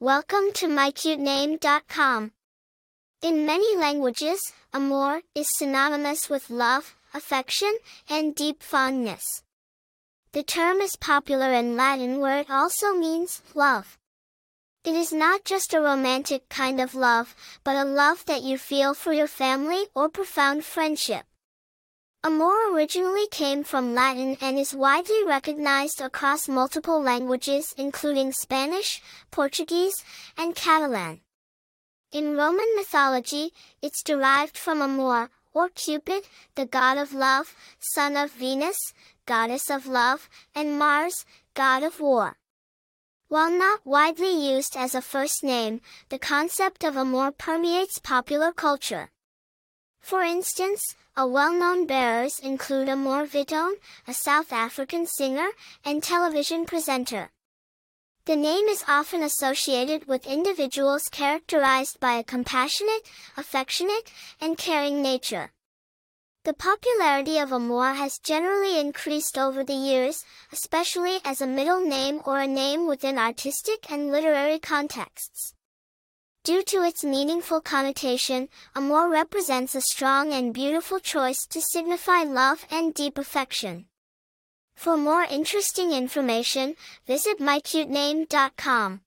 Welcome to mycutename.com. In many languages, amor is synonymous with love, affection, and deep fondness. The term is popular in Latin where it also means love. It is not just a romantic kind of love, but a love that you feel for your family or profound friendship. Amor originally came from Latin and is widely recognized across multiple languages including Spanish, Portuguese, and Catalan. In Roman mythology, it's derived from Amor, or Cupid, the god of love, son of Venus, goddess of love, and Mars, god of war. While not widely used as a first name, the concept of Amor permeates popular culture. For instance, a well-known bearers include Amor Vittone, a South African singer and television presenter. The name is often associated with individuals characterized by a compassionate, affectionate, and caring nature. The popularity of Amor has generally increased over the years, especially as a middle name or a name within artistic and literary contexts. Due to its meaningful connotation, Amor represents a strong and beautiful choice to signify love and deep affection. For more interesting information, visit mycutename.com.